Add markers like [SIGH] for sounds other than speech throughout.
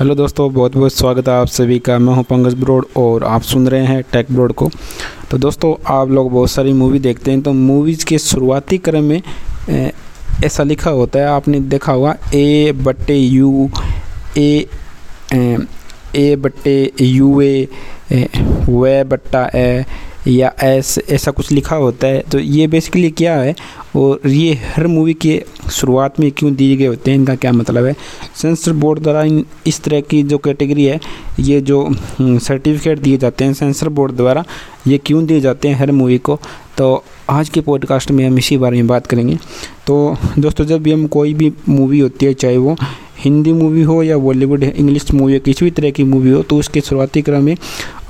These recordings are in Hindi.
हेलो दोस्तों, बहुत बहुत स्वागत है आप सभी का। मैं हूँ पंकज ब्रोड और आप सुन रहे हैं टेक ब्रोड को। तो दोस्तों, आप लोग बहुत सारी मूवी देखते हैं तो मूवीज़ के शुरुआती क्रम में ऐसा लिखा होता है, आपने देखा होगा, ए बट्टे यू, ए ए बट्टे यू ए, वे बट्टा ए या एस ऐसा कुछ लिखा होता है। तो ये बेसिकली क्या है? और ये हर मूवी के शुरुआत में क्यों दिए गए होते हैं? इनका क्या मतलब है? सेंसर बोर्ड द्वारा इन, इस तरह की जो कैटेगरी है, ये जो सर्टिफिकेट दिए जाते हैं सेंसर बोर्ड द्वारा, ये क्यों दिए जाते हैं हर मूवी को? तो आज के पॉडकास्ट में हम इसी बारे में बात करेंगे। तो दोस्तों, जब भी हम कोई भी मूवी होती है, चाहे वो हिंदी मूवी हो या बॉलीवुड, इंग्लिश मूवी या किसी भी तरह की मूवी हो तो उसके शुरुआती क्रम में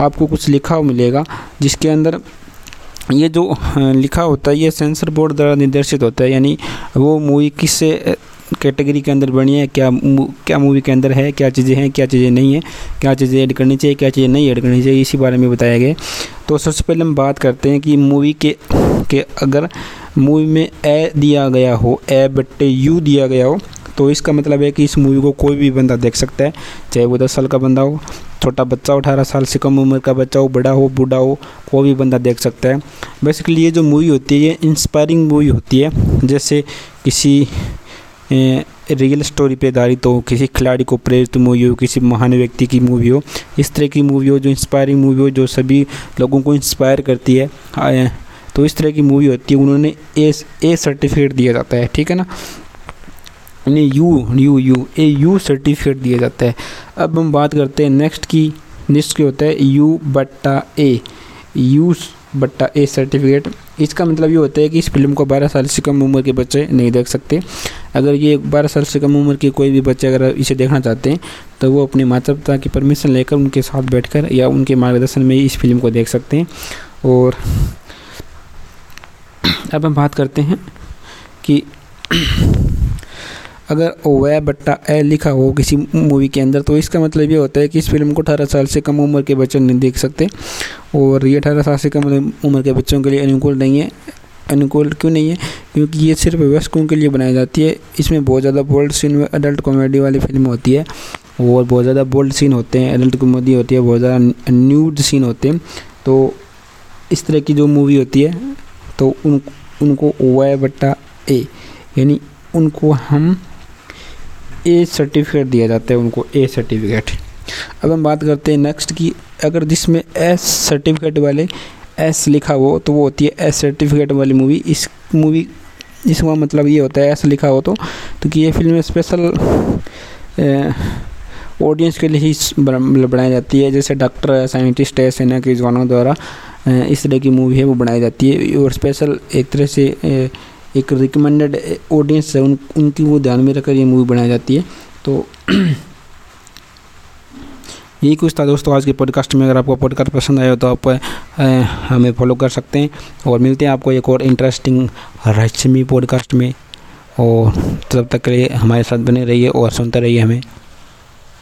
आपको कुछ लिखा मिलेगा, जिसके अंदर ये जो लिखा होता है, ये सेंसर बोर्ड द्वारा निर्देशित होता है, यानी वो मूवी किस कैटेगरी के अंदर बनी है, क्या क्या मूवी के अंदर है, क्या चीज़ें हैं, क्या चीज़ें नहीं हैं, क्या चीज़ें ऐड करनी चाहिए, क्या चीज़ें नहीं ऐड करनी चाहिए, इसी बारे में बताया गया तो सबसे पहले हम बात करते हैं कि मूवी के के अगर मूवी में ए दिया गया हो, ए बट्टे यू दिया गया हो तो इसका मतलब है कि इस मूवी को कोई भी बंदा देख सकता है, चाहे वो दस साल का बंदा हो, छोटा बच्चा हो, अठारह साल से कम उम्र का बच्चा हो, बड़ा हो, बूढ़ा हो, कोई भी बंदा देख सकता है। बेसिकली ये जो मूवी होती है, ये इंस्पायरिंग मूवी होती है। जैसे किसी रियल स्टोरी पे आधारित हो, किसी खिलाड़ी को प्रेरित मूवी हो, किसी महान व्यक्ति की मूवी हो, इस तरह की मूवी हो, जो इंस्पायरिंग मूवी हो, जो सभी लोगों को इंस्पायर करती है तो इस तरह की मूवी होती है, उन्होंने ए ए सर्टिफिकेट दिया जाता है, ठीक है ना? इन्हें U U U A U certificate दिया जाता है। अब हम बात करते हैं नेक्स्ट की नेक्स्ट की होता है? यू बट्टा ए यू बट्टा ए सर्टिफिकेट इसका मतलब ये होता है कि इस फ़िल्म को 12 साल से कम उम्र के बच्चे नहीं देख सकते। अगर ये 12 साल से कम उम्र के कोई भी बच्चे अगर इसे देखना चाहते हैं तो वो अपने माता पिता की परमिशन लेकर उनके साथ बैठकर या उनके मार्गदर्शन में इस फ़िल्म को देख सकते हैं। और अब हम बात करते हैं कि अगर ओवै बट्टा ए लिखा हो किसी मूवी के अंदर तो इसका मतलब ये होता है कि इस फ़िल्म को अठारह साल से कम उम्र के बच्चे नहीं देख सकते। और ये अठारह साल से कम उम्र के बच्चों के लिए अनुकूल नहीं है। अनुकूल क्यों नहीं है? क्योंकि ये सिर्फ़ वयस्कों के लिए बनाई जाती है। इसमें बहुत ज़्यादा बोल्ड सीन अडल्ट कॉमेडी वाली फ़िल्म होती है। और बहुत ज़्यादा बोल्ड सीन होते हैं अडल्ट कॉमेडी होती है, बहुत ज़्यादा न्यूड सीन होते हैं। तो इस तरह की जो मूवी होती है तो उन, उनको ओ बट्टा ए, यानी उनको हम ए सर्टिफिकेट दिया जाता है उनको ए सर्टिफिकेट अब हम बात करते हैं नेक्स्ट की, अगर जिसमें एस सर्टिफिकेट वाले एस लिखा हो तो वो होती है एस सर्टिफिकेट वाली मूवी इस मूवी इसका मतलब ये होता है एस लिखा हो तो क्योंकि ये फ़िल्म स्पेशल ऑडियंस के लिए ही मतलब बनाई जाती है। जैसे डॉक्टर है साइंटिस्ट है सेना के जवानों द्वारा इस तरह की मूवी है, वो बनाई जाती है। और स्पेशल एक तरह से एक रिकमेंडेड ऑडियंस है, उन, उनकी वो ध्यान में रखकर ये मूवी बनाई जाती है। तो [CLEARS THROAT] यही कुछ था दोस्तों आज के पॉडकास्ट में। अगर आपको पॉडकास्ट पसंद आया हो तो आप हमें फॉलो कर सकते हैं। और मिलते हैं आपको एक और इंटरेस्टिंग रहस्यमी पॉडकास्ट में। और तब तक के लिए हमारे साथ बने रहिए और सुनते रहिए हमें।